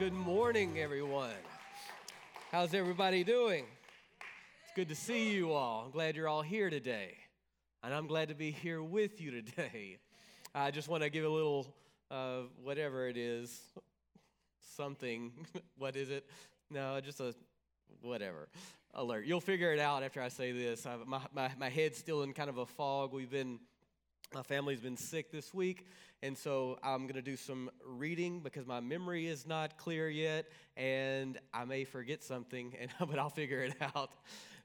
good morning, everyone. How's everybody doing? It's good to see you all. I'm glad you're all here today. And I'm glad to be here with you today. I just want to give a little, uh, whatever it is, something. what is it? No, just a whatever alert. You'll figure it out after I say this. I, my, my, my head's still in kind of a fog. We've been, my family's been sick this week. And so I'm going to do some reading because my memory is not clear yet, and I may forget something, and, but I'll figure it out.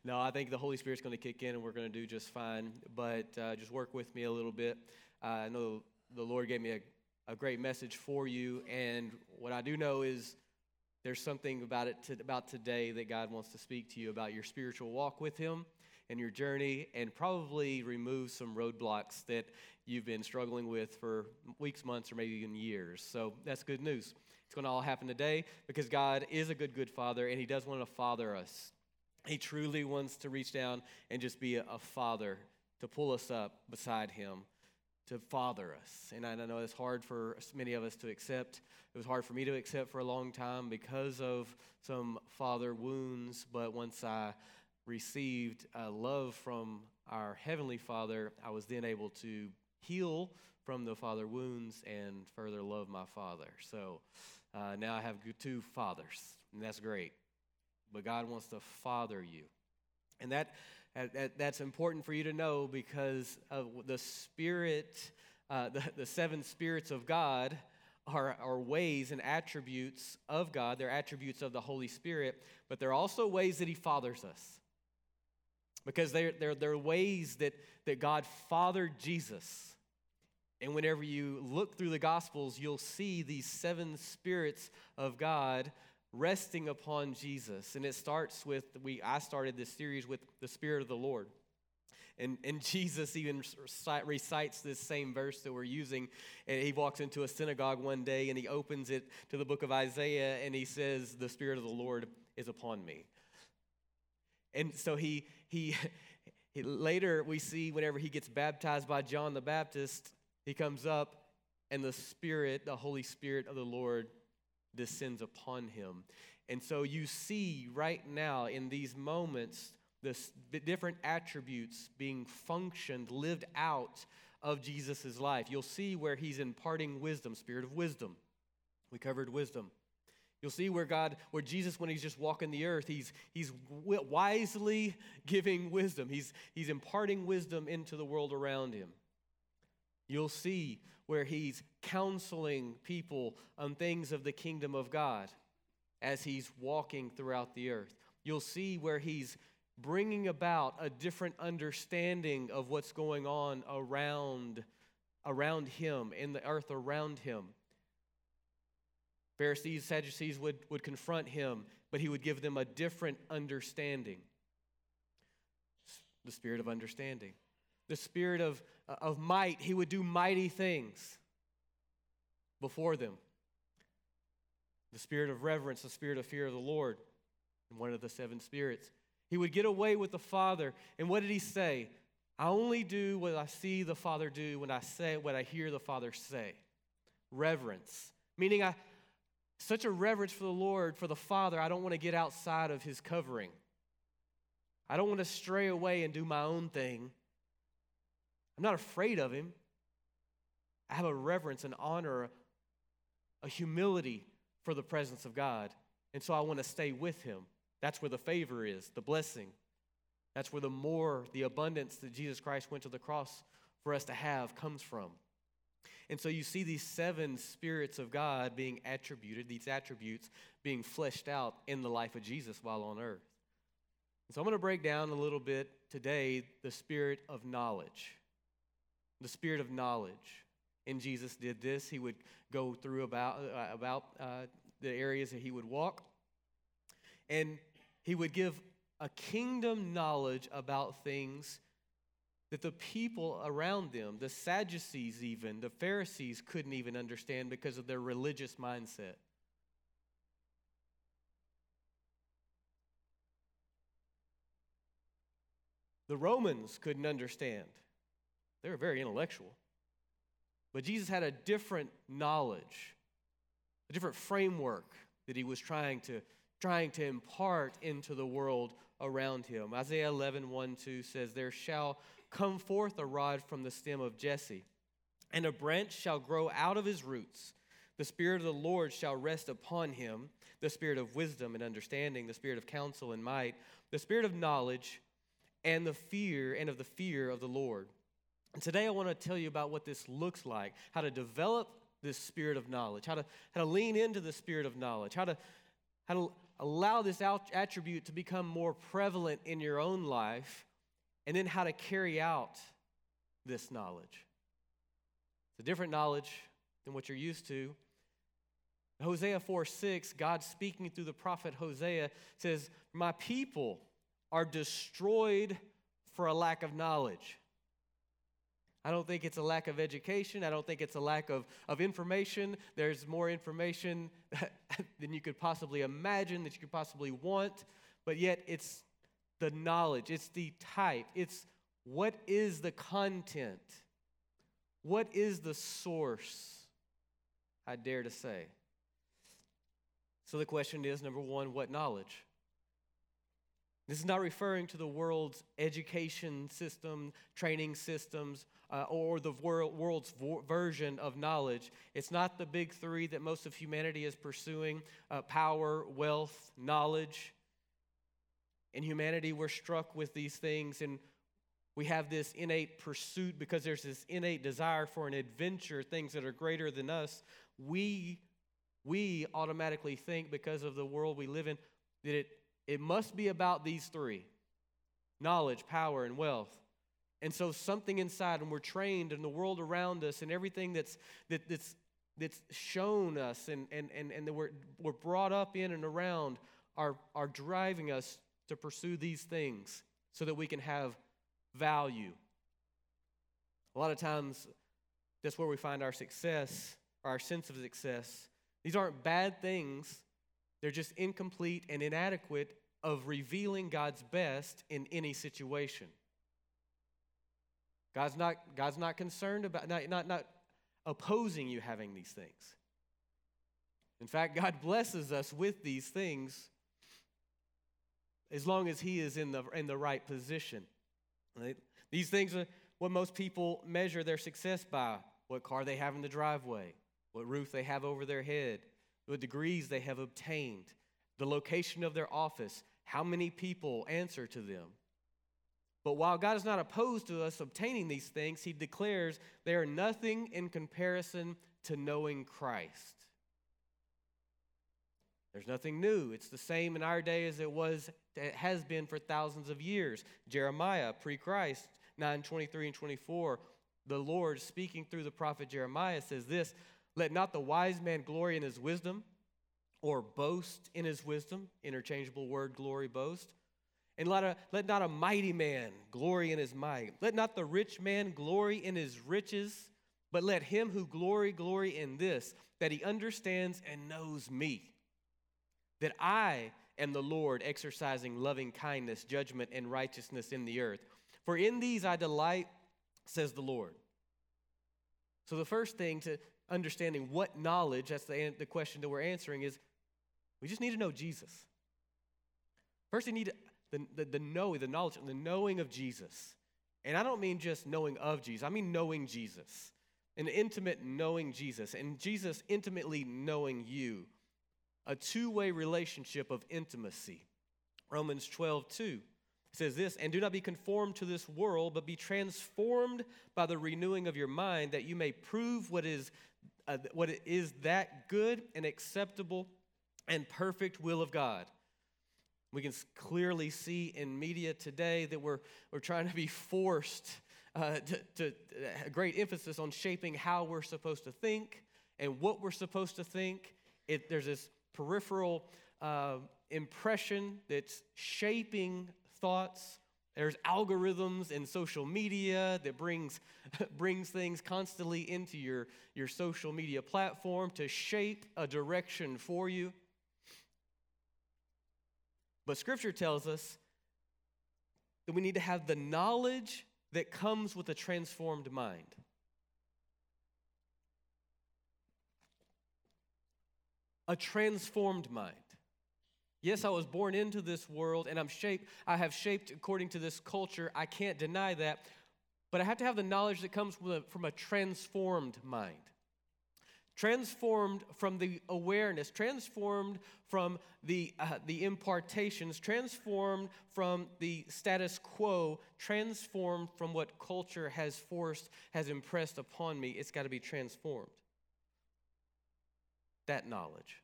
No, I think the Holy Spirit's going to kick in, and we're going to do just fine. But uh, just work with me a little bit. Uh, I know the Lord gave me a, a great message for you, and what I do know is there's something about it to, about today that God wants to speak to you about your spiritual walk with Him and your journey, and probably remove some roadblocks that you've been struggling with for weeks, months, or maybe even years. So that's good news. It's going to all happen today because God is a good, good father and He does want to father us. He truly wants to reach down and just be a, a father to pull us up beside Him, to father us. And I know it's hard for many of us to accept. It was hard for me to accept for a long time because of some father wounds, but once I received love from our Heavenly Father, I was then able to heal from the father wounds and further love my father. So uh, now I have two fathers, and that's great. But God wants to father you. And that, that that's important for you to know because the spirit, uh, the, the seven spirits of God are, are ways and attributes of God. They're attributes of the Holy Spirit, but they're also ways that He fathers us. Because they're, they're, they're ways that, that God fathered Jesus and whenever you look through the Gospels, you'll see these seven spirits of God resting upon Jesus. And it starts with we I started this series with the Spirit of the Lord. And, and Jesus even recites this same verse that we're using. And he walks into a synagogue one day and he opens it to the book of Isaiah and he says, The Spirit of the Lord is upon me. And so he, he, he later we see whenever he gets baptized by John the Baptist, he comes up, and the Spirit, the Holy Spirit of the Lord, descends upon him. And so you see right now in these moments the different attributes being functioned, lived out of Jesus' life. You'll see where he's imparting wisdom, spirit of wisdom. We covered wisdom. You'll see where God, where Jesus, when he's just walking the earth, he's, he's wisely giving wisdom. He's, he's imparting wisdom into the world around him. You'll see where he's counseling people on things of the kingdom of God as he's walking throughout the earth. You'll see where he's bringing about a different understanding of what's going on around, around him, in the earth around him. Pharisees, Sadducees would, would confront him, but he would give them a different understanding the spirit of understanding the spirit of, uh, of might, he would do mighty things before them. The spirit of reverence, the spirit of fear of the Lord, and one of the seven spirits. He would get away with the Father. And what did he say? I only do what I see the Father do when I say what I hear the Father say. Reverence. Meaning I such a reverence for the Lord, for the Father, I don't want to get outside of his covering. I don't want to stray away and do my own thing. I'm not afraid of him. I have a reverence and honor, a humility for the presence of God. And so I want to stay with him. That's where the favor is, the blessing. That's where the more, the abundance that Jesus Christ went to the cross for us to have comes from. And so you see these seven spirits of God being attributed, these attributes being fleshed out in the life of Jesus while on earth. And so I'm going to break down a little bit today the spirit of knowledge the spirit of knowledge. And Jesus did this. He would go through about, uh, about uh, the areas that he would walk, and he would give a kingdom knowledge about things that the people around them, the Sadducees, even, the Pharisees, couldn't even understand because of their religious mindset. The Romans couldn't understand. They were very intellectual. But Jesus had a different knowledge, a different framework that he was trying to, trying to impart into the world around him. Isaiah 11, 1, 2 says, There shall come forth a rod from the stem of Jesse, and a branch shall grow out of his roots. The Spirit of the Lord shall rest upon him the Spirit of wisdom and understanding, the Spirit of counsel and might, the Spirit of knowledge and the fear and of the fear of the Lord. And today I want to tell you about what this looks like, how to develop this spirit of knowledge, how to, how to lean into the spirit of knowledge, how to, how to allow this attribute to become more prevalent in your own life, and then how to carry out this knowledge. It's a different knowledge than what you're used to. Hosea 4 6, God speaking through the prophet Hosea says, My people are destroyed for a lack of knowledge. I don't think it's a lack of education. I don't think it's a lack of, of information. There's more information than you could possibly imagine, that you could possibly want, but yet it's the knowledge, it's the type, it's what is the content, what is the source, I dare to say. So the question is number one, what knowledge? This is not referring to the world's education system, training systems, uh, or the world, world's vo- version of knowledge. It's not the big three that most of humanity is pursuing uh, power, wealth, knowledge. In humanity, we're struck with these things and we have this innate pursuit because there's this innate desire for an adventure, things that are greater than us. We, we automatically think, because of the world we live in, that it, it must be about these three knowledge, power, and wealth. And so something inside, and we're trained in the world around us and everything that's, that, that's, that's shown us and, and, and, and that we're, we're brought up in and around are, are driving us to pursue these things so that we can have value. A lot of times, that's where we find our success, our sense of success. These aren't bad things, they're just incomplete and inadequate of revealing God's best in any situation. God's not, God's not concerned about, not, not, not opposing you having these things. In fact, God blesses us with these things as long as He is in the, in the right position. Right? These things are what most people measure their success by what car they have in the driveway, what roof they have over their head, what degrees they have obtained, the location of their office, how many people answer to them. But while God is not opposed to us obtaining these things, He declares they are nothing in comparison to knowing Christ. There's nothing new. It's the same in our day as it was, it has been for thousands of years. Jeremiah, pre Christ, 9 23 and 24, the Lord speaking through the prophet Jeremiah says this Let not the wise man glory in his wisdom or boast in his wisdom. Interchangeable word, glory, boast. And let, a, let not a mighty man glory in his might. Let not the rich man glory in his riches, but let him who glory glory in this, that he understands and knows me. That I am the Lord exercising loving kindness, judgment, and righteousness in the earth. For in these I delight, says the Lord. So, the first thing to understanding what knowledge, that's the, the question that we're answering, is we just need to know Jesus. First, you need the, the, the knowing, the knowledge, the knowing of Jesus. And I don't mean just knowing of Jesus, I mean knowing Jesus. An intimate knowing Jesus, and Jesus intimately knowing you. A two way relationship of intimacy. Romans 12, 2 says this, and do not be conformed to this world, but be transformed by the renewing of your mind, that you may prove what is, uh, what is that good and acceptable and perfect will of God. We can clearly see in media today that we're, we're trying to be forced uh, to, to a great emphasis on shaping how we're supposed to think and what we're supposed to think. It, there's this peripheral uh, impression that's shaping thoughts. There's algorithms in social media that brings, brings things constantly into your, your social media platform to shape a direction for you. But Scripture tells us that we need to have the knowledge that comes with a transformed mind. A transformed mind. Yes, I was born into this world and I'm shaped, I have shaped according to this culture. I can't deny that. But I have to have the knowledge that comes from a, from a transformed mind. Transformed from the awareness, transformed from the, uh, the impartations, transformed from the status quo, transformed from what culture has forced, has impressed upon me. It's got to be transformed. That knowledge.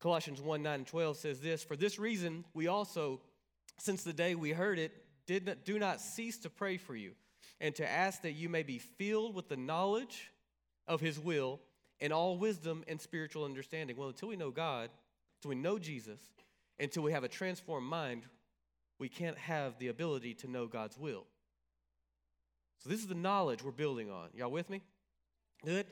Colossians 1 9 and 12 says this For this reason, we also, since the day we heard it, did not, do not cease to pray for you and to ask that you may be filled with the knowledge of his will and all wisdom and spiritual understanding. Well, until we know God, until we know Jesus, until we have a transformed mind, we can't have the ability to know God's will. So, this is the knowledge we're building on. Y'all with me? Good?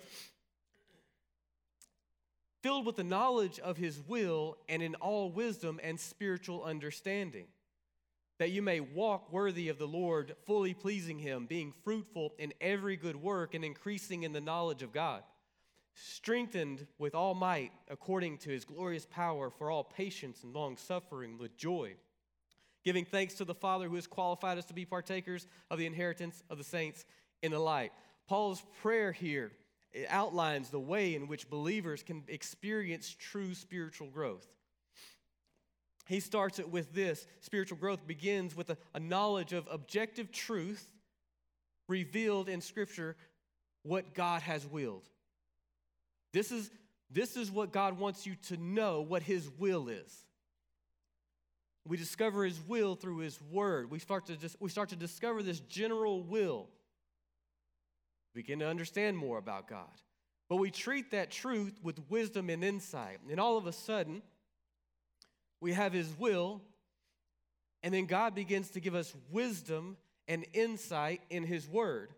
Filled with the knowledge of his will and in all wisdom and spiritual understanding, that you may walk worthy of the Lord, fully pleasing him, being fruitful in every good work and increasing in the knowledge of God, strengthened with all might according to his glorious power for all patience and long suffering with joy. Giving thanks to the Father who has qualified us to be partakers of the inheritance of the saints in the light. Paul's prayer here it outlines the way in which believers can experience true spiritual growth. He starts it with this spiritual growth begins with a, a knowledge of objective truth revealed in Scripture, what God has willed. This is, this is what God wants you to know what His will is. We discover His will through His Word. We start to, just, we start to discover this general will begin to understand more about God. But we treat that truth with wisdom and insight. And all of a sudden, we have His will, and then God begins to give us wisdom and insight in His Word.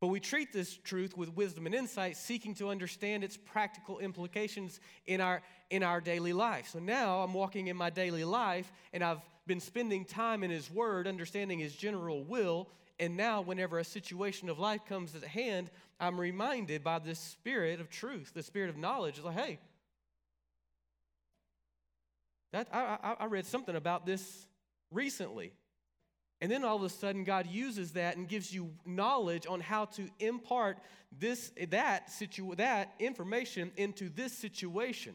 But we treat this truth with wisdom and insight, seeking to understand its practical implications in our, in our daily life. So now I'm walking in my daily life, and I've been spending time in His Word, understanding His general will, and now, whenever a situation of life comes at hand, I'm reminded by this spirit of truth, the spirit of knowledge. It's like, hey, that, I, I read something about this recently. And then all of a sudden, God uses that and gives you knowledge on how to impart this, that, situ- that information into this situation.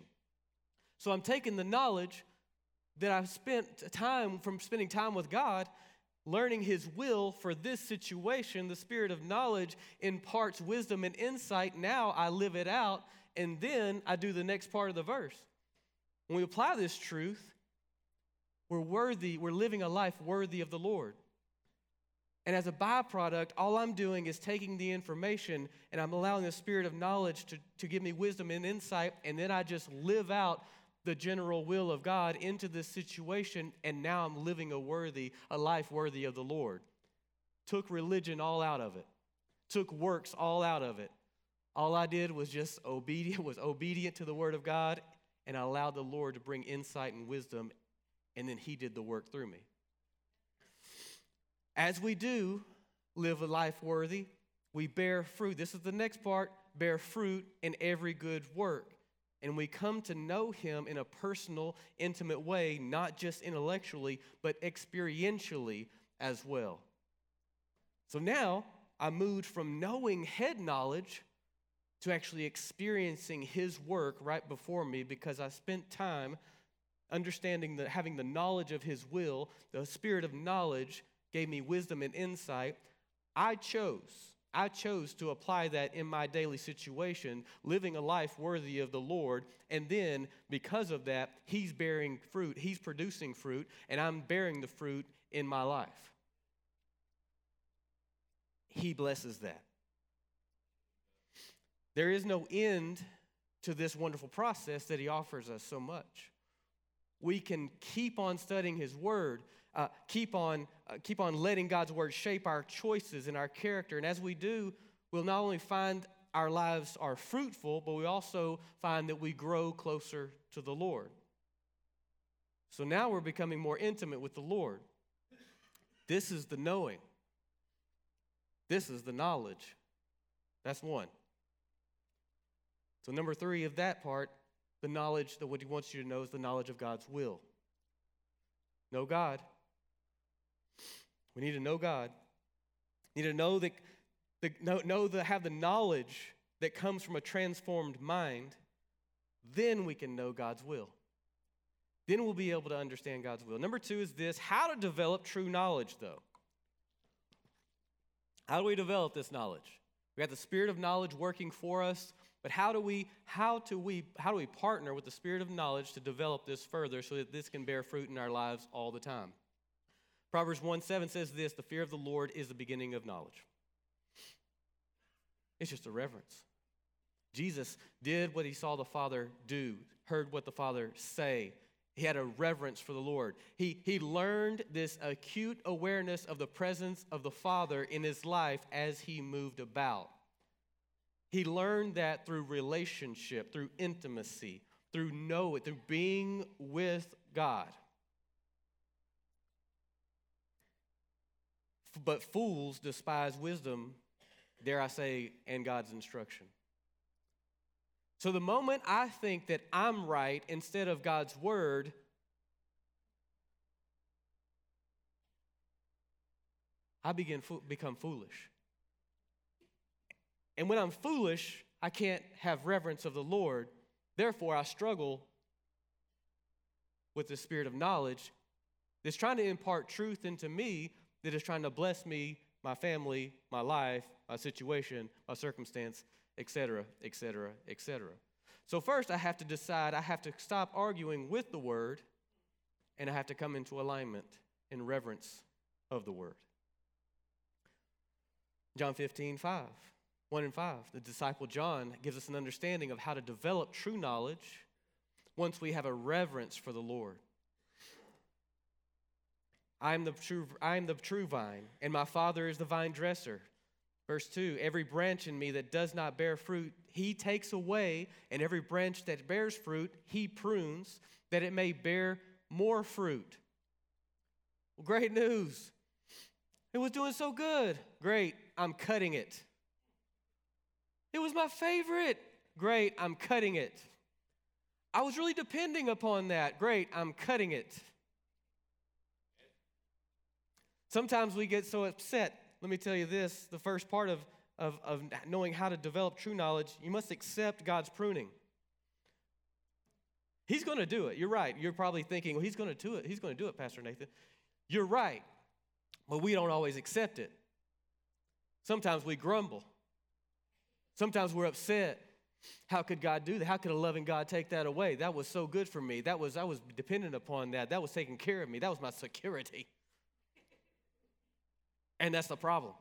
So I'm taking the knowledge that I've spent time from spending time with God learning his will for this situation, the spirit of knowledge imparts wisdom and insight. Now I live it out, and then I do the next part of the verse. When we apply this truth, we're worthy, we're living a life worthy of the Lord. And as a byproduct, all I'm doing is taking the information and I'm allowing the spirit of knowledge to, to give me wisdom and insight, and then I just live out the general will of God into this situation, and now I'm living a worthy, a life worthy of the Lord. Took religion all out of it, took works all out of it. All I did was just obedient, was obedient to the word of God, and I allowed the Lord to bring insight and wisdom, and then He did the work through me. As we do live a life worthy, we bear fruit. This is the next part bear fruit in every good work and we come to know him in a personal, intimate way, not just intellectually, but experientially as well. So now I moved from knowing head knowledge to actually experiencing his work right before me because I spent time understanding that having the knowledge of his will, the spirit of knowledge gave me wisdom and insight. I chose I chose to apply that in my daily situation, living a life worthy of the Lord. And then, because of that, He's bearing fruit, He's producing fruit, and I'm bearing the fruit in my life. He blesses that. There is no end to this wonderful process that He offers us so much. We can keep on studying His Word uh, keep, on, uh, keep on letting God's word shape our choices and our character. And as we do, we'll not only find our lives are fruitful, but we also find that we grow closer to the Lord. So now we're becoming more intimate with the Lord. This is the knowing. This is the knowledge. That's one. So, number three of that part, the knowledge that what he wants you to know is the knowledge of God's will. Know God. We need to know God. We need to know that, the, know, know the, have the knowledge that comes from a transformed mind. Then we can know God's will. Then we'll be able to understand God's will. Number two is this how to develop true knowledge, though. How do we develop this knowledge? We got the spirit of knowledge working for us, but how do we how do we how do we partner with the spirit of knowledge to develop this further so that this can bear fruit in our lives all the time? Proverbs 1 7 says this the fear of the Lord is the beginning of knowledge. It's just a reverence. Jesus did what he saw the Father do, heard what the Father say, he had a reverence for the Lord. He, he learned this acute awareness of the presence of the Father in his life as he moved about. He learned that through relationship, through intimacy, through know it, through being with God. But fools despise wisdom, dare I say, and God's instruction. So the moment I think that I'm right instead of God's word, I begin fo- become foolish. And when I'm foolish, I can't have reverence of the Lord. Therefore, I struggle with the spirit of knowledge that's trying to impart truth into me, that is trying to bless me, my family, my life, my situation, my circumstance, etc., etc., etc. So, first, I have to decide, I have to stop arguing with the word, and I have to come into alignment in reverence of the word. John 15, 5, 1 and 5. The disciple John gives us an understanding of how to develop true knowledge once we have a reverence for the Lord. I am the true, I am the true vine, and my Father is the vine dresser. Verse 2 Every branch in me that does not bear fruit, he takes away, and every branch that bears fruit, he prunes, that it may bear more fruit. Well, great news. It was doing so good. Great, I'm cutting it. It was my favorite. Great, I'm cutting it. I was really depending upon that. Great, I'm cutting it. Sometimes we get so upset let me tell you this the first part of, of, of knowing how to develop true knowledge, you must accept God's pruning. He's going to do it. You're right. You're probably thinking, well, he's going to do it. He's going to do it, Pastor Nathan. You're right. But we don't always accept it. Sometimes we grumble. Sometimes we're upset. How could God do that? How could a loving God take that away? That was so good for me. That was I was dependent upon that. That was taking care of me. That was my security. And that's the problem.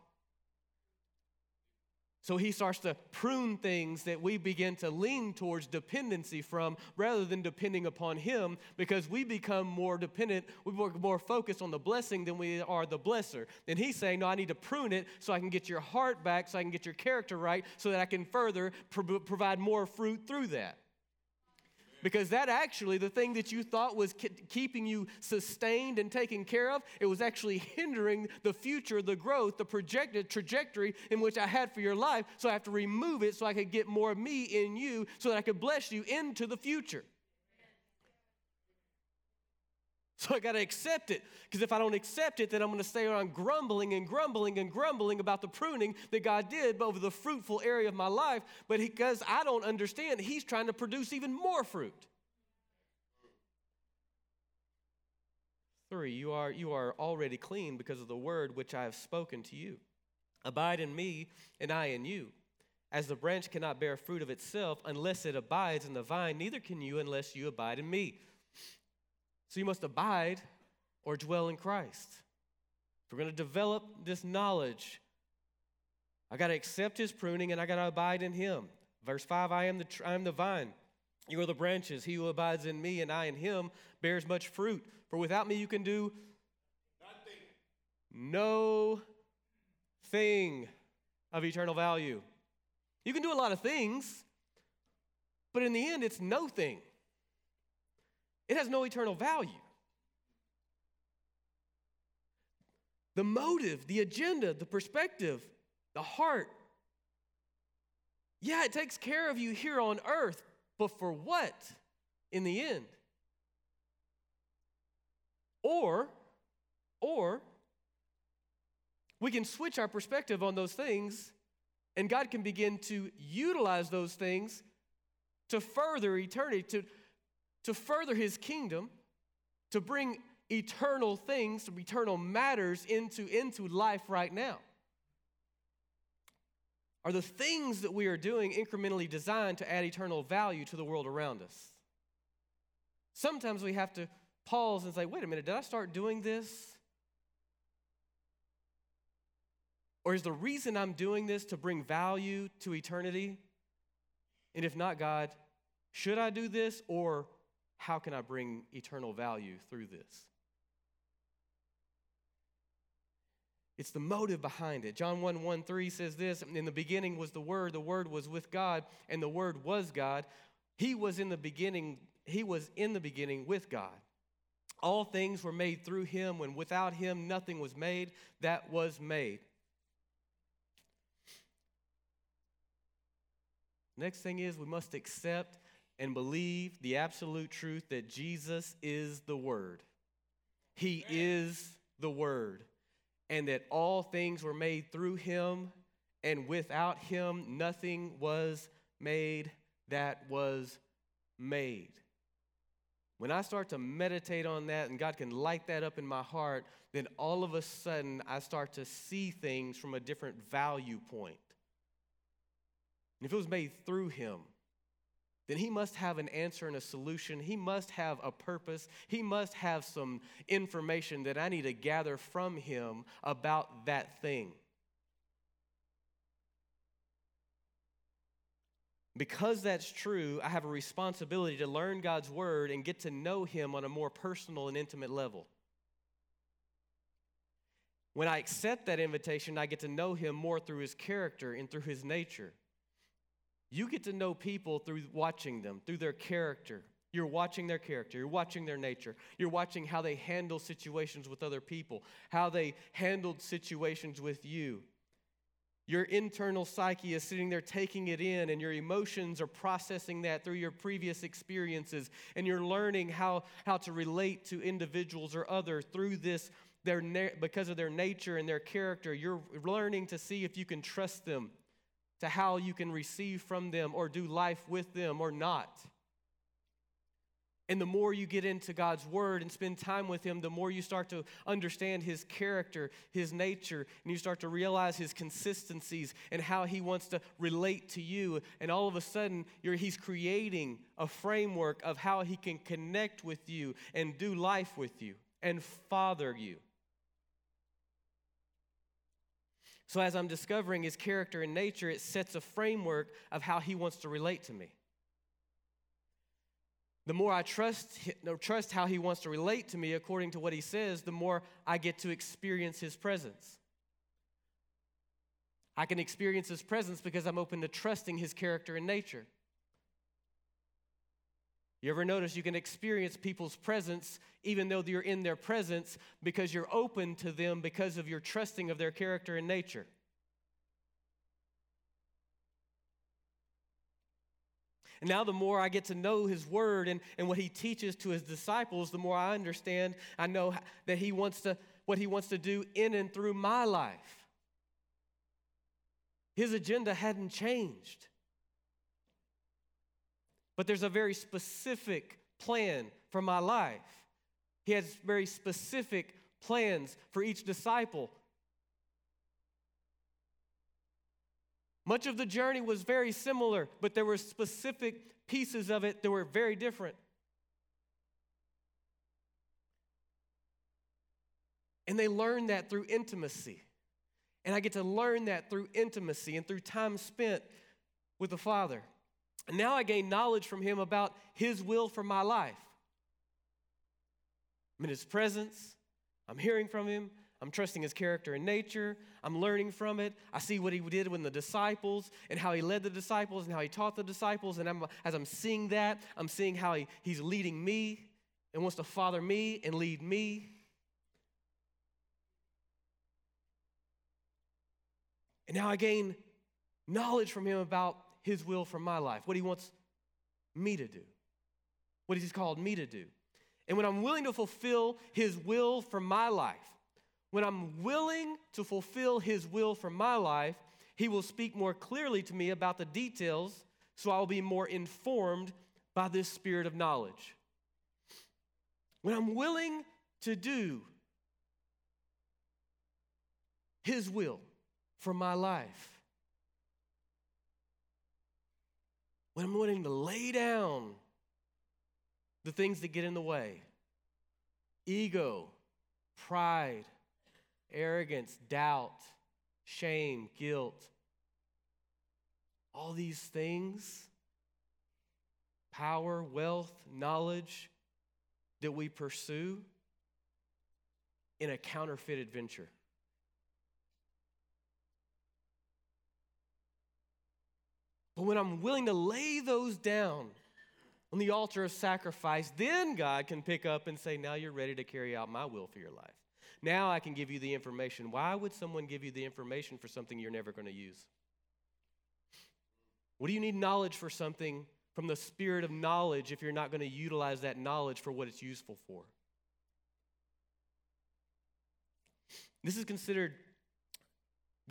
So he starts to prune things that we begin to lean towards dependency from rather than depending upon him because we become more dependent, we work more focused on the blessing than we are the blesser. And he's saying, No, I need to prune it so I can get your heart back, so I can get your character right, so that I can further pro- provide more fruit through that. Because that actually, the thing that you thought was keeping you sustained and taken care of, it was actually hindering the future, the growth, the projected trajectory in which I had for your life. So I have to remove it so I could get more of me in you so that I could bless you into the future. So I got to accept it. Because if I don't accept it, then I'm going to stay around grumbling and grumbling and grumbling about the pruning that God did over the fruitful area of my life. But because I don't understand, He's trying to produce even more fruit. Three, you are, you are already clean because of the word which I have spoken to you. Abide in me, and I in you. As the branch cannot bear fruit of itself unless it abides in the vine, neither can you unless you abide in me. So you must abide or dwell in Christ. If we're going to develop this knowledge, I got to accept his pruning and I got to abide in him. Verse 5 I am the, I am the vine. You are the branches. He who abides in me and I in him bears much fruit. For without me you can do nothing. No thing of eternal value. You can do a lot of things, but in the end, it's no thing. It has no eternal value. The motive, the agenda, the perspective, the heart Yeah, it takes care of you here on earth, but for what in the end? Or, or, we can switch our perspective on those things, and God can begin to utilize those things to further eternity, to, to further His kingdom, to bring eternal things, eternal matters into, into life right now. Are the things that we are doing incrementally designed to add eternal value to the world around us? Sometimes we have to pause and say, wait a minute, did I start doing this? Or is the reason I'm doing this to bring value to eternity? And if not, God, should I do this or how can I bring eternal value through this? It's the motive behind it. John 1 1 3 says this In the beginning was the Word, the Word was with God, and the Word was God. He was in the beginning, He was in the beginning with God. All things were made through Him, when without Him nothing was made that was made. Next thing is we must accept and believe the absolute truth that Jesus is the Word. He is the Word. And that all things were made through Him, and without Him nothing was made that was made. When I start to meditate on that and God can light that up in my heart, then all of a sudden I start to see things from a different value point. And if it was made through him, then he must have an answer and a solution. He must have a purpose. He must have some information that I need to gather from him about that thing. Because that's true, I have a responsibility to learn God's word and get to know him on a more personal and intimate level. When I accept that invitation, I get to know him more through his character and through his nature. You get to know people through watching them, through their character. You're watching their character, you're watching their nature, you're watching how they handle situations with other people, how they handled situations with you. Your internal psyche is sitting there taking it in, and your emotions are processing that through your previous experiences, and you're learning how, how to relate to individuals or others through this their, because of their nature and their character. You're learning to see if you can trust them to how you can receive from them or do life with them or not. And the more you get into God's word and spend time with Him, the more you start to understand His character, His nature, and you start to realize His consistencies and how He wants to relate to you. And all of a sudden, He's creating a framework of how He can connect with you and do life with you and father you. So, as I'm discovering his character and nature, it sets a framework of how he wants to relate to me. The more I trust, trust how he wants to relate to me according to what he says, the more I get to experience his presence. I can experience his presence because I'm open to trusting his character and nature. You ever notice you can experience people's presence even though you're in their presence because you're open to them because of your trusting of their character and nature? And now, the more I get to know his word and, and what he teaches to his disciples, the more I understand, I know that he wants to, what he wants to do in and through my life. His agenda hadn't changed. But there's a very specific plan for my life. He has very specific plans for each disciple. Much of the journey was very similar, but there were specific pieces of it that were very different. And they learned that through intimacy. And I get to learn that through intimacy and through time spent with the Father. Now I gain knowledge from him about his will for my life. I'm in his presence. I'm hearing from him. I'm trusting his character and nature. I'm learning from it. I see what he did with the disciples and how he led the disciples and how he taught the disciples. And I'm, as I'm seeing that, I'm seeing how he, he's leading me and wants to father me and lead me. And now I gain knowledge from him about His will for my life, what He wants me to do, what He's called me to do. And when I'm willing to fulfill His will for my life, when I'm willing to fulfill His will for my life, He will speak more clearly to me about the details so I'll be more informed by this spirit of knowledge. When I'm willing to do His will for my life, when I'm willing to lay down the things that get in the way ego, pride, arrogance, doubt, shame, guilt, all these things power, wealth, knowledge that we pursue in a counterfeit adventure. But when I'm willing to lay those down on the altar of sacrifice, then God can pick up and say, Now you're ready to carry out my will for your life. Now I can give you the information. Why would someone give you the information for something you're never going to use? What do you need knowledge for something from the spirit of knowledge if you're not going to utilize that knowledge for what it's useful for? This is considered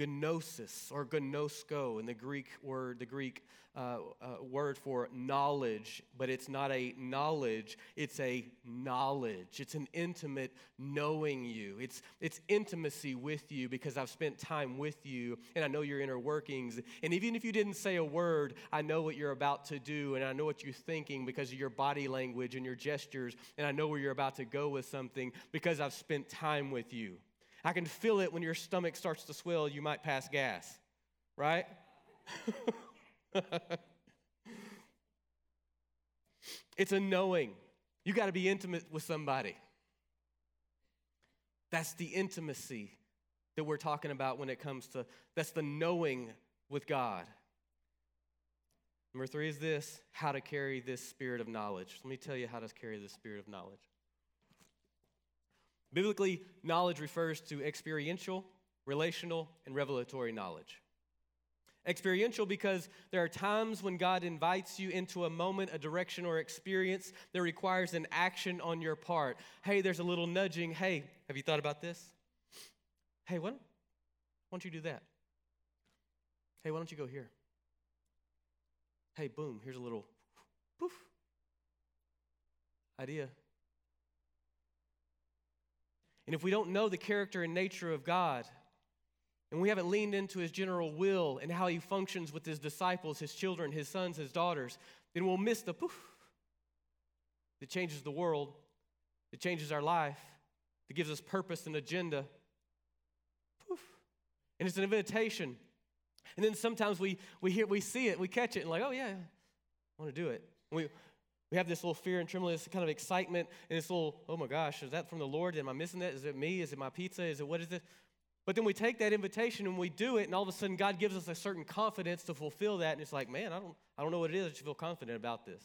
gnosis or gnosko in the Greek word, the Greek uh, uh, word for knowledge, but it's not a knowledge, it's a knowledge. It's an intimate knowing you. It's, it's intimacy with you because I've spent time with you and I know your inner workings. And even if you didn't say a word, I know what you're about to do and I know what you're thinking because of your body language and your gestures, and I know where you're about to go with something because I've spent time with you. I can feel it when your stomach starts to swell, you might pass gas, right? it's a knowing. You got to be intimate with somebody. That's the intimacy that we're talking about when it comes to that's the knowing with God. Number three is this how to carry this spirit of knowledge. Let me tell you how to carry this spirit of knowledge. Biblically, knowledge refers to experiential, relational, and revelatory knowledge. Experiential because there are times when God invites you into a moment, a direction, or experience that requires an action on your part. Hey, there's a little nudging. Hey, have you thought about this? Hey, don't, why don't you do that? Hey, why don't you go here? Hey, boom, here's a little poof idea. And if we don't know the character and nature of God, and we haven't leaned into his general will and how he functions with his disciples, his children, his sons, his daughters, then we'll miss the poof that changes the world, that changes our life, that gives us purpose and agenda. Poof. And it's an invitation. And then sometimes we, we hear, we see it, we catch it, and like, oh yeah, I want to do it. we, we have this little fear and trembling, this kind of excitement, and this little, oh my gosh, is that from the Lord? Am I missing that? Is it me? Is it my pizza? Is it what is it? But then we take that invitation and we do it, and all of a sudden God gives us a certain confidence to fulfill that. And it's like, man, I don't, I don't know what it is. I just feel confident about this.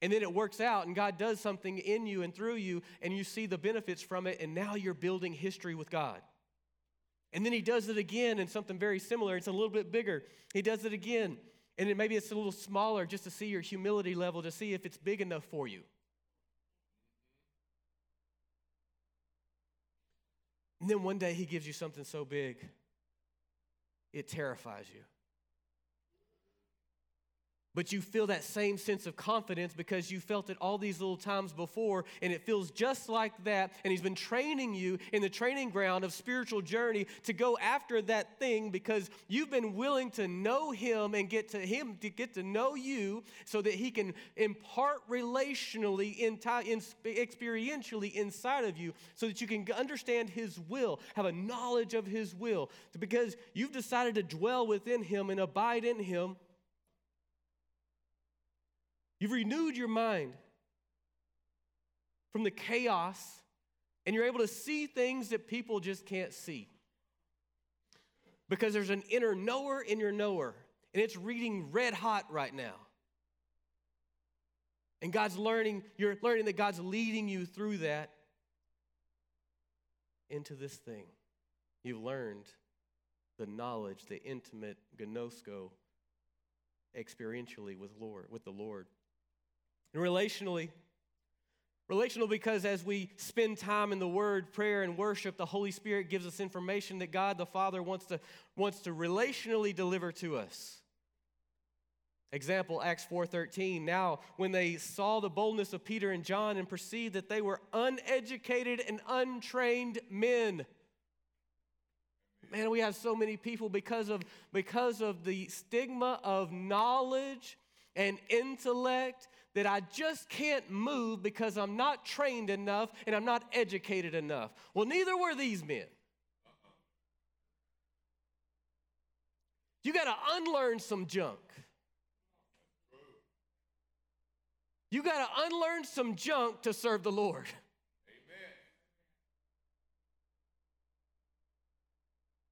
And then it works out, and God does something in you and through you, and you see the benefits from it, and now you're building history with God. And then He does it again in something very similar. It's a little bit bigger. He does it again and it, maybe it's a little smaller just to see your humility level, to see if it's big enough for you. And then one day he gives you something so big, it terrifies you. But you feel that same sense of confidence because you felt it all these little times before, and it feels just like that. And He's been training you in the training ground of spiritual journey to go after that thing because you've been willing to know Him and get to Him to get to know you so that He can impart relationally, experientially inside of you so that you can understand His will, have a knowledge of His will. Because you've decided to dwell within Him and abide in Him You've renewed your mind from the chaos, and you're able to see things that people just can't see. Because there's an inner knower in your knower, and it's reading red hot right now. And God's learning, you're learning that God's leading you through that into this thing. You've learned the knowledge, the intimate gnosko experientially with Lord, with the Lord. And relationally, relational because as we spend time in the word, prayer and worship, the Holy Spirit gives us information that God the Father wants to wants to relationally deliver to us. Example Acts 4:13 Now when they saw the boldness of Peter and John and perceived that they were uneducated and untrained men man we have so many people because of because of the stigma of knowledge and intellect that I just can't move because I'm not trained enough and I'm not educated enough. Well, neither were these men. You got to unlearn some junk. You got to unlearn some junk to serve the Lord. Amen.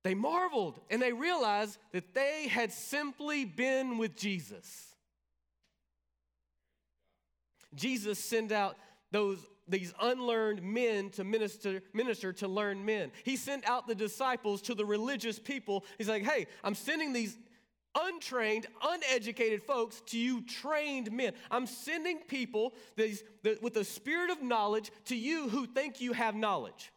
They marveled and they realized that they had simply been with Jesus. Jesus sent out those these unlearned men to minister, minister to learn men. He sent out the disciples to the religious people. He's like, hey, I'm sending these untrained, uneducated folks to you trained men. I'm sending people these, the, with the spirit of knowledge to you who think you have knowledge.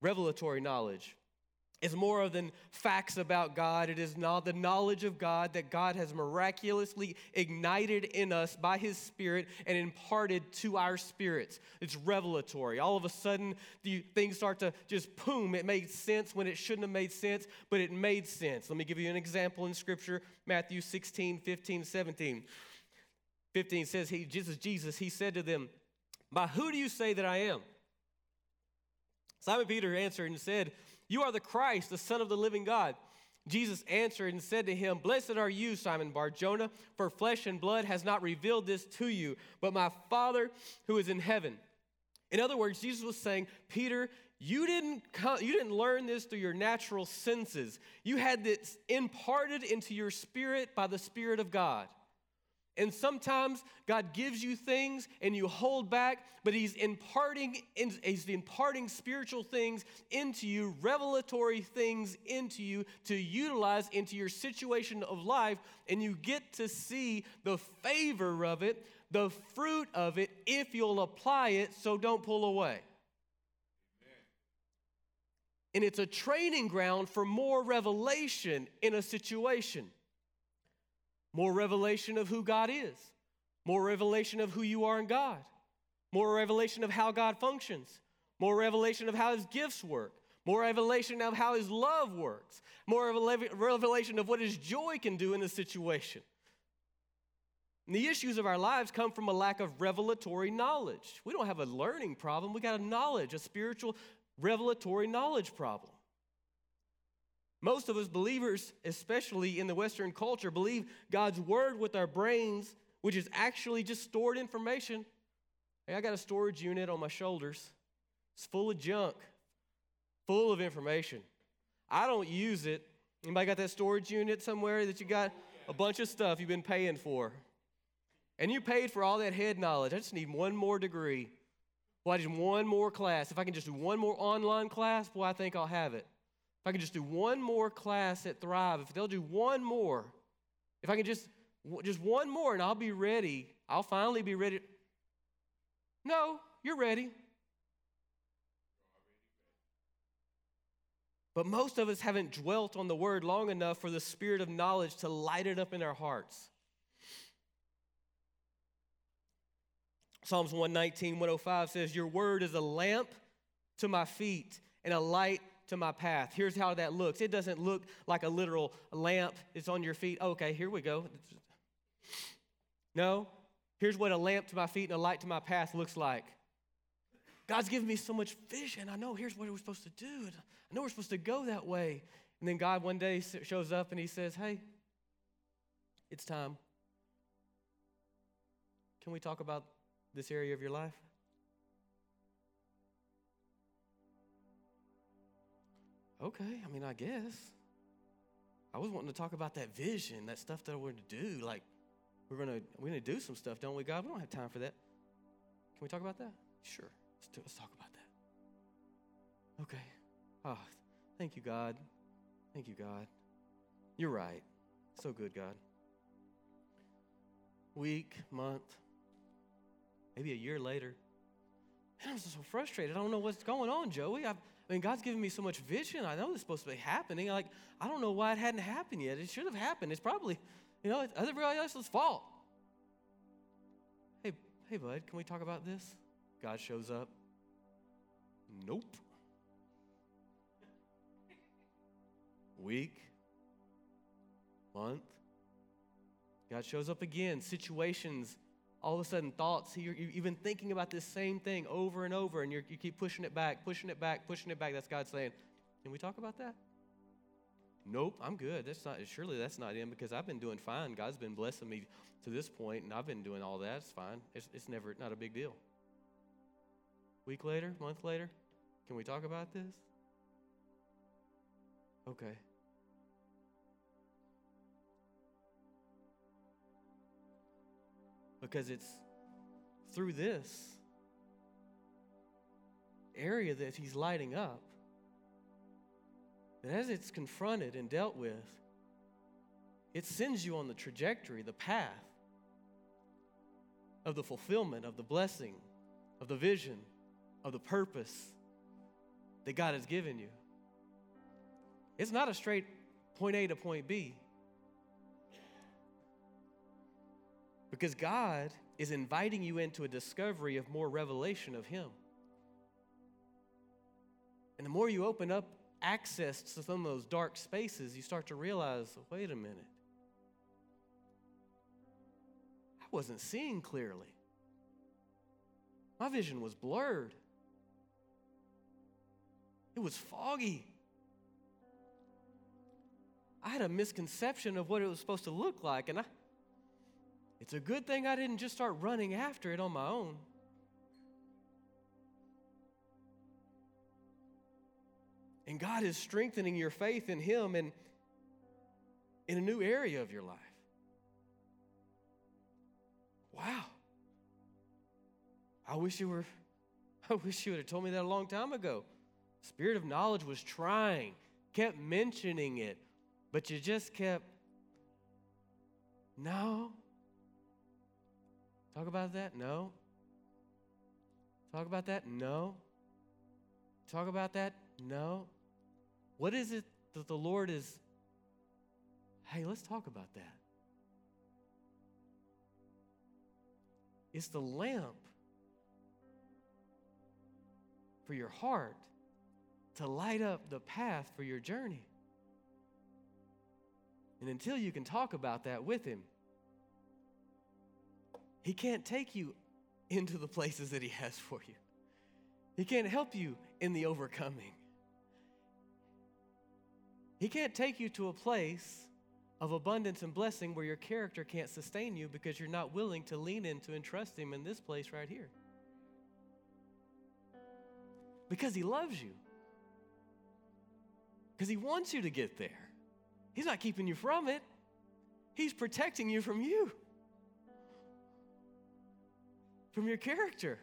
Revelatory knowledge is more than facts about God. It is not the knowledge of God that God has miraculously ignited in us by His Spirit and imparted to our spirits. It's revelatory. All of a sudden, the, things start to just boom. It made sense when it shouldn't have made sense, but it made sense. Let me give you an example in Scripture Matthew 16, 15, 17. 15 says, he, Jesus, Jesus, He said to them, By who do you say that I am? Simon Peter answered and said, you are the Christ, the Son of the living God. Jesus answered and said to him, Blessed are you, Simon Barjona, for flesh and blood has not revealed this to you, but my Father who is in heaven. In other words, Jesus was saying, Peter, you didn't, come, you didn't learn this through your natural senses. You had this imparted into your spirit by the Spirit of God. And sometimes God gives you things and you hold back, but He's imparting, He's imparting spiritual things into you, revelatory things into you to utilize into your situation of life, and you get to see the favor of it, the fruit of it, if you'll apply it, so don't pull away. And it's a training ground for more revelation in a situation more revelation of who God is, more revelation of who you are in God, more revelation of how God functions, more revelation of how His gifts work, more revelation of how His love works, more revelation of what His joy can do in a situation. And the issues of our lives come from a lack of revelatory knowledge. We don't have a learning problem, we got a knowledge, a spiritual revelatory knowledge problem. Most of us believers, especially in the Western culture, believe God's word with our brains, which is actually just stored information. Hey, I got a storage unit on my shoulders. It's full of junk, full of information. I don't use it. Anybody got that storage unit somewhere that you got a bunch of stuff you've been paying for? And you paid for all that head knowledge. I just need one more degree. Well, I just one more class. If I can just do one more online class, boy, I think I'll have it. I can just do one more class at Thrive, if they'll do one more, if I can just just one more and I'll be ready, I'll finally be ready. No, you're ready. But most of us haven't dwelt on the word long enough for the spirit of knowledge to light it up in our hearts. Psalms 119, 105 says, Your word is a lamp to my feet and a light to my path. Here's how that looks. It doesn't look like a literal lamp. It's on your feet. Okay, here we go. No, here's what a lamp to my feet and a light to my path looks like. God's given me so much vision. I know here's what we're supposed to do. I know we're supposed to go that way. And then God one day shows up and he says, Hey, it's time. Can we talk about this area of your life? Okay, I mean, I guess. I was wanting to talk about that vision, that stuff that we're to do. Like, we're to we're to do some stuff, don't we, God? We don't have time for that. Can we talk about that? Sure. Let's, do, let's talk about that. Okay. Oh, thank you, God. Thank you, God. You're right. So good, God. Week, month, maybe a year later. And I'm so frustrated. I don't know what's going on, Joey. I've, I mean, God's given me so much vision. I know this is supposed to be happening. Like, I don't know why it hadn't happened yet. It should have happened. It's probably, you know, everybody else's fault. Hey, hey, bud, can we talk about this? God shows up. Nope. Week, month. God shows up again. Situations, all of a sudden, thoughts. You're, been thinking about this same thing over and over, and you keep pushing it back, pushing it back, pushing it back. That's God saying, Can we talk about that? Nope, I'm good. That's not surely that's not him because I've been doing fine. God's been blessing me to this point, and I've been doing all that. It's fine. It's, it's never not a big deal. Week later, month later, can we talk about this? Okay. Because it's through this area that he's lighting up that as it's confronted and dealt with, it sends you on the trajectory, the path of the fulfillment, of the blessing, of the vision, of the purpose that God has given you. It's not a straight point A to point B. Because God is inviting you into a discovery of more revelation of Him. And the more you open up access to some of those dark spaces, you start to realize wait a minute. I wasn't seeing clearly. My vision was blurred, it was foggy. I had a misconception of what it was supposed to look like, and I, it's a good thing I didn't just start running after it on my own. And God is strengthening your faith in Him and in a new area of your life. Wow. I wish you were, I wish you would have told me that a long time ago. Spirit of knowledge was trying, kept mentioning it, but you just kept, no. Talk about that? No. Talk about that? No. Talk about that? No. What is it that the Lord is, hey, let's talk about that? It's the lamp for your heart to light up the path for your journey. And until you can talk about that with Him, He can't take you into the places that He has for you. He can't help you in the overcoming. He can't take you to a place of abundance and blessing where your character can't sustain you because you're not willing to lean into and trust Him in this place right here. Because He loves you, because He wants you to get there. He's not keeping you from it, He's protecting you from you, from your character,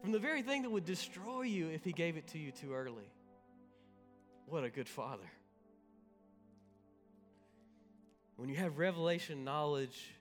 from the very thing that would destroy you if He gave it to you too early. What a good father. When you have revelation knowledge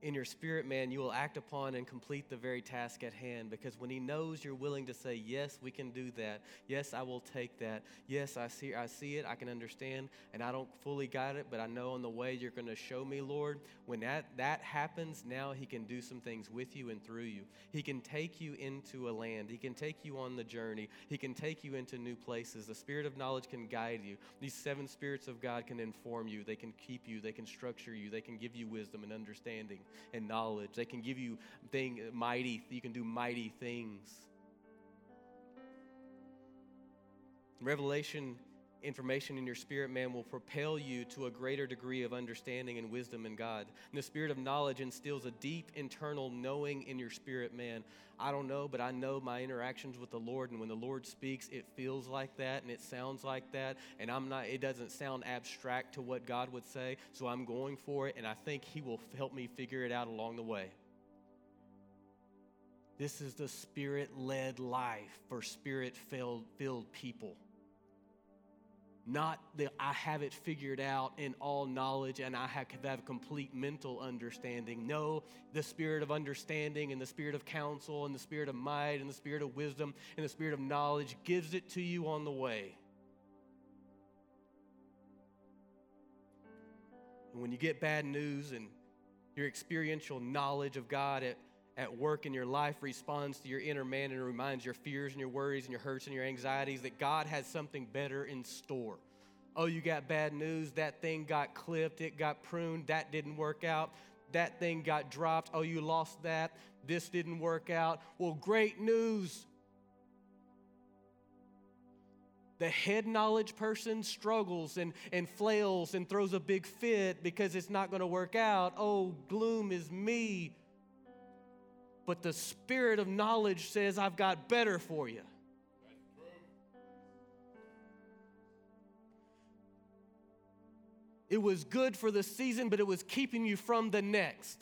in your spirit, man, you will act upon and complete the very task at hand because when he knows you're willing to say, Yes, we can do that. Yes, I will take that. Yes, I see, I see it, I can understand, and I don't fully got it, but I know on the way you're going to show me, Lord. When that, that happens, now he can do some things with you and through you. He can take you into a land, he can take you on the journey, he can take you into new places. The spirit of knowledge can guide you. These seven spirits of God can inform you, they can keep you, they can structure you, they can give you wisdom and understanding and knowledge. They can give you thing mighty, you can do mighty things. Revelation information in your spirit man will propel you to a greater degree of understanding and wisdom in God. And the spirit of knowledge instills a deep internal knowing in your spirit man. I don't know, but I know my interactions with the Lord and when the Lord speaks, it feels like that and it sounds like that and I'm not it doesn't sound abstract to what God would say, so I'm going for it and I think he will help me figure it out along the way. This is the spirit led life for spirit filled people. Not that I have it figured out in all knowledge and I have, have complete mental understanding. No, the spirit of understanding and the spirit of counsel and the spirit of might and the spirit of wisdom and the spirit of knowledge gives it to you on the way. And when you get bad news and your experiential knowledge of God at, at work in your life responds to your inner man and reminds your fears and your worries and your hurts and your anxieties that God has something better in store. Oh, you got bad news. That thing got clipped, it got pruned, that didn't work out. That thing got dropped. Oh, you lost that. This didn't work out. Well, great news. The head knowledge person struggles and, and flails and throws a big fit because it's not going to work out. Oh, gloom is me. But the spirit of knowledge says, I've got better for you. It was good for the season, but it was keeping you from the next.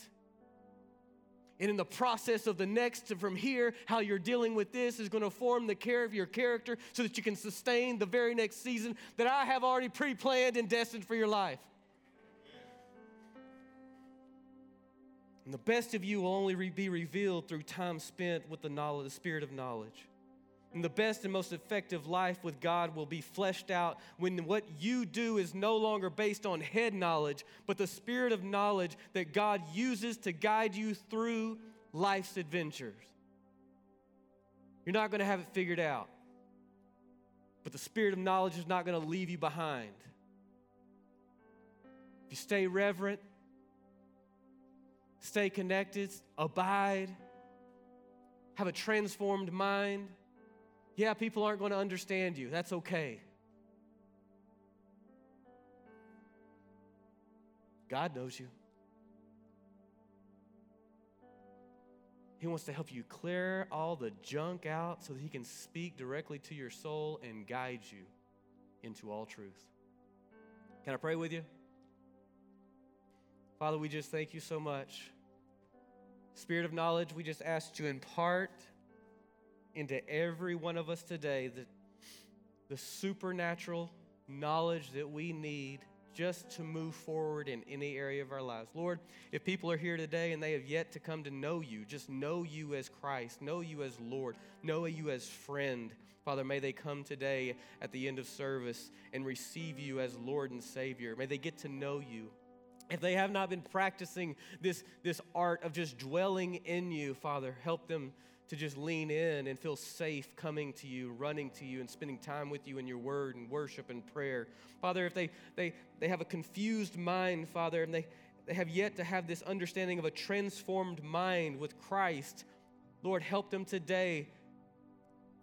And in the process of the next from here, how you're dealing with this is going to form the care of your character so that you can sustain the very next season that I have already pre planned and destined for your life. And the best of you will only be revealed through time spent with the knowledge, the spirit of knowledge. And the best and most effective life with God will be fleshed out when what you do is no longer based on head knowledge, but the spirit of knowledge that God uses to guide you through life's adventures. You're not going to have it figured out, but the spirit of knowledge is not going to leave you behind. If you stay reverent, stay connected, abide, have a transformed mind yeah, people aren't going to understand you. That's okay. God knows you. He wants to help you clear all the junk out so that He can speak directly to your soul and guide you into all truth. Can I pray with you? Father, we just thank you so much. Spirit of knowledge, we just ask you impart into every one of us today the, the supernatural knowledge that we need just to move forward in any area of our lives. Lord, if people are here today and they have yet to come to know you, just know you as Christ, know you as Lord, know you as friend. Father, may they come today at the end of service and receive you as Lord and Savior. May they get to know you. If they have not been practicing this, this art of just dwelling in you, Father, help them to just lean in and feel safe coming to you, running to you, and spending time with you in your word and worship and prayer. Father, if they, they, they have a confused mind, Father, and they, they have yet to have this understanding of a transformed mind with Christ, Lord, help them today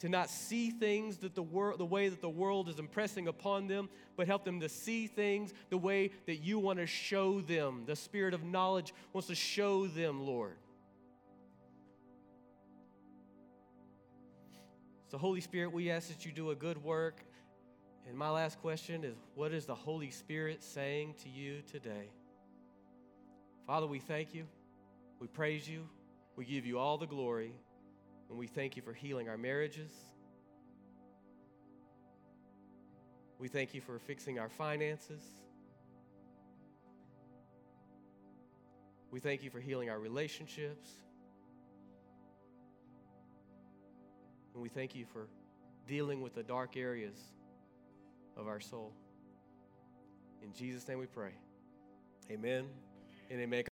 to not see things that the, wor- the way that the world is impressing upon them, but help them to see things the way that you want to show them. The spirit of knowledge wants to show them, Lord. So, Holy Spirit, we ask that you do a good work. And my last question is what is the Holy Spirit saying to you today? Father, we thank you. We praise you. We give you all the glory. And we thank you for healing our marriages. We thank you for fixing our finances. We thank you for healing our relationships. And we thank you for dealing with the dark areas of our soul. In Jesus' name we pray. Amen and amen.